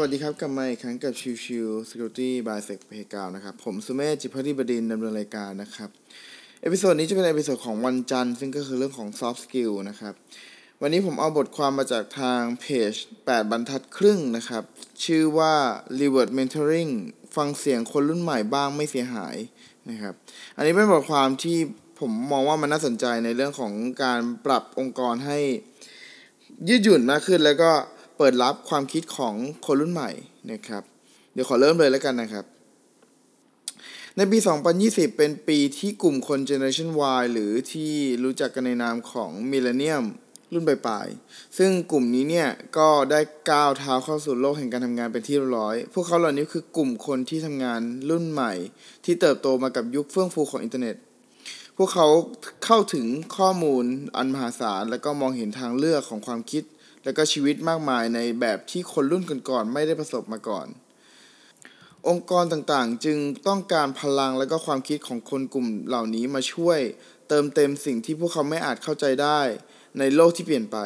วัสดีครับกลับมาอีกครั้งกับชิวชิว Security by Sec p a y g r o u n d นะครับ ผมสุเมธจิตภักดีบดินทร์ดำเนินรายการนะครับ episode นี้จะเป็น episode ของวันจันทร์ ซึ่งก็คือเรื่องของ soft skill นะครับ วันนี้ผมเอาบทความมาจากทางเพจ 8 บรรทัดครึ่งนะครับ ชื่อว่า reverse mentoring ฟังเสียงคนรุ่นใหม่บ้างไม่เสียหายนะครับ อันนี้เป็นบทความที่ผมมองว่ามันน่าสนใจในเรื่องของการปรับองค์กรให้ยืดหยุ่นมากขึ้นแล้วก็ เปิดรับความคิดของคนรุ่นใหม่นะครับ เดี๋ยวขอเริ่มเลยแล้วกันนะครับ ในปี 2020 เป็นปีที่กลุ่มคน Generation Y หรือที่รู้จักกันในนามของ Millennium รุ่นปลายๆ ซึ่งกลุ่มนี้เนี่ยก็ได้ก้าวเท้าเข้าสู่โลกแห่งการทำงานเป็นที่เรียบร้อย พวกเขาเหล่านี้คือกลุ่มคนที่ทำงานรุ่นใหม่ ที่เติบโตมากับยุคเฟื่องฟูของอินเทอร์เน็ต พวกเขาเข้าถึงข้อมูลอันมหาศาล และก็มองเห็นทางเลือกของความคิด และก็ชีวิตมากมายในแบบที่คนรุ่นก่อนๆไม่ได้ประสบมาก่อน องค์กรต่างๆ จึงต้องการพลังและก็ความคิดของคนกลุ่มเหล่านี้มาช่วย เติมเต็มสิ่งที่พวกเขาไม่อาจเข้าใจได้ ในโลกที่เปลี่ยนไป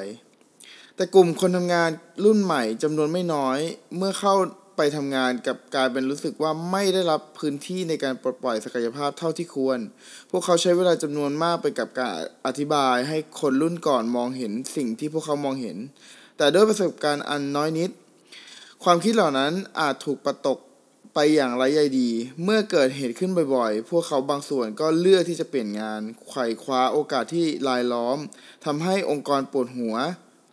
แต่กลุ่มคนทำงานรุ่นใหม่จำนวนไม่น้อย เมื่อเข้า ไปทำงานกับกลายเป็นรู้สึกว่าไม่ได้รับพื้นที่ในการปลดปล่อยศักยภาพเท่าที่ควร พวกเขาใช้เวลาจำนวนมากไปกับการอธิบายให้คนรุ่นก่อนมองเห็นสิ่งที่พวกเขามองเห็น แต่ด้วยประสบการณ์อันน้อยนิด ความคิดเหล่านั้นอาจถูกประตกไปอย่างไร้ใยดี เมื่อเกิดเหตุขึ้นบ่อยๆ พวกเขาบางส่วนก็เลือกที่จะเปลี่ยนงานไขว่คว้าโอกาสที่ลายล้อมทำให้องค์กรปวดหัว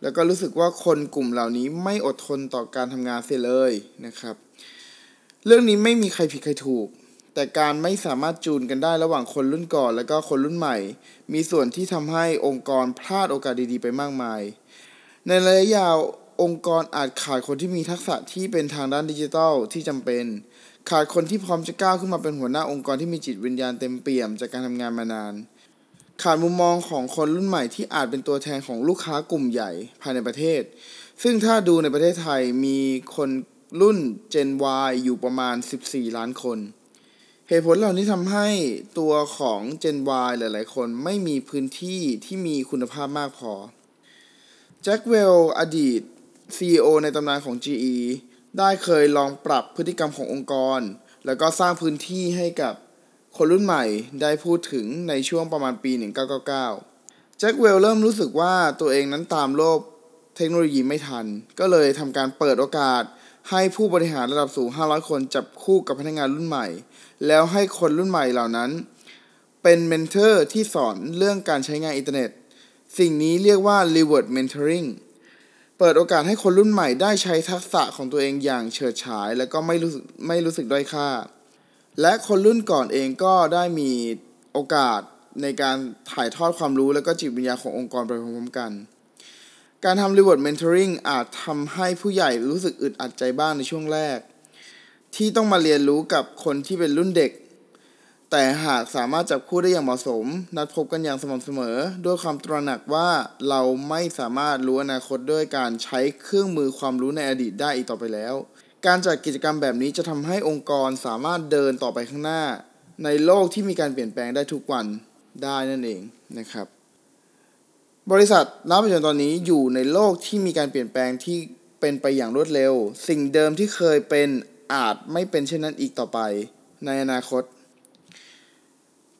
แล้วก็รู้สึกว่าคนกลุ่มเหล่านี้ไม่อดทนต่อการทำงานเสียเลยนะครับ เรื่องนี้ไม่มีใครผิดใครถูก แต่การไม่สามารถจูนกันได้ระหว่างคนรุ่นก่อน และก็คนรุ่นใหม่ มีส่วนที่ทำให้องค์กรพลาดโอกาสดีๆ ไปมากมาย ในระยะยาวองค์กรอาจขาดคนที่มีทักษะที่เป็นทางด้านดิจิทัลที่จำเป็น ขาดคนที่พร้อมจะก้าวขึ้นมาเป็นหัวหน้าองค์กรที่มีจิตวิญญาณเต็มเปี่ยมจากการทำงานมานาน ขาดมุมมองของคนรุ่นใหม่ที่อาจเป็นตัวแทนของลูกค้ากลุ่มใหญ่ภายในประเทศ ซึ่งถ้าดูในประเทศไทยมีคนรุ่น Gen Y อยู่ประมาณ 14 ล้านคน เหตุผลเหล่านี้ทำให้ตัวของ Gen Y หลาย ๆ คนไม่มีพื้นที่ที่มีคุณภาพมากพอ แจ็คเวลอดีต CEO ในตำนานของ GE ได้เคยลองปรับพฤติกรรมขององค์กร แล้วก็สร้างพื้นที่ให้กับ คนรุ่นใหม่ได้พูดถึงในช่วงประมาณปี 1999 แจ็คเวลช์เริ่มรู้สึกว่าตัวเองนั้นตามโลกเทคโนโลยีไม่ทัน ก็เลยทำการเปิดโอกาสให้ผู้บริหารระดับสูง 500 คนจับคู่กับพนักงานรุ่นใหม่ แล้วให้คนรุ่นใหม่เหล่านั้น เป็น mentor ที่สอนเรื่องการใช้งานอินเทอร์เน็ต สิ่งนี้เรียกว่า reverse mentoring เปิดโอกาสให้คนรุ่นใหม่ได้ใช้ทักษะของตัวเองอย่างเฉิดฉาย และก็ไม่รู้ไม่รู้สึกด้อยค่า และคนรุ่นก่อนเองก็ได้มีโอกาสในการถ่ายทอดความรู้และก็จิตวิญญาณขององค์กรไปพร้อมๆกัน การทำ reward mentoring อาจทำให้ผู้ใหญ่รู้สึกอึดอัดใจบ้างในช่วงแรก ที่ต้องมาเรียนรู้กับคนที่เป็นรุ่นเด็ก แต่หากสามารถจับคู่ได้อย่างเหมาะสม นัดพบกันอย่างสม่ำเสมอ ด้วยความตระหนักว่าเราไม่สามารถรู้อนาคตด้วยการใช้เครื่องมือความรู้ในอดีตได้อีกต่อไปแล้ว การจัดกิจกรรมแบบนี้จะทำให้องค์กรสามารถเดินต่อไปข้างหน้า ในโลกที่มีการเปลี่ยนแปลงได้ทุกวันได้นั่นเองนะครับ บริษัทณปัจจุบันตอนนี้อยู่ในโลกที่มีการเปลี่ยนแปลงที่เป็นไปอย่างรวดเร็ว สิ่งเดิมที่เคยเป็นอาจไม่เป็นเช่นนั้นอีกต่อไป ในอนาคต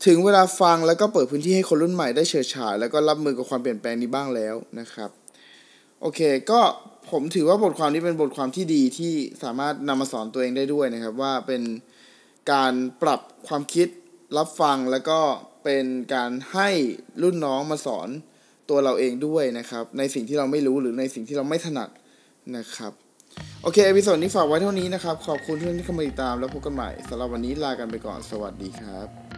ถึงเวลาฟังแล้วก็เปิดพื้นที่ให้คนรุ่นใหม่ได้เฉิดฉายแล้วก็รับมือกับความเปลี่ยนแปลงนี้บ้างแล้วนะครับ โอเค ก็ผมถือว่าบทความนี้เป็นบทความที่ดีที่สามารถนำมาสอนตัวเองได้ด้วยนะครับ ว่าเป็นการปรับความคิดรับฟังแล้วก็เป็นการให้รุ่นน้องมาสอนตัวเราเองด้วยนะครับ ในสิ่งที่เราไม่รู้หรือในสิ่งที่เราไม่ถนัดนะครับ โอเค episode นี้ฝากไว้เท่านี้นะครับ ขอบคุณที่เข้ามาติดตามแล้วพบกันใหม่สำหรับวันนี้ลากันไปก่อนสวัสดีครับ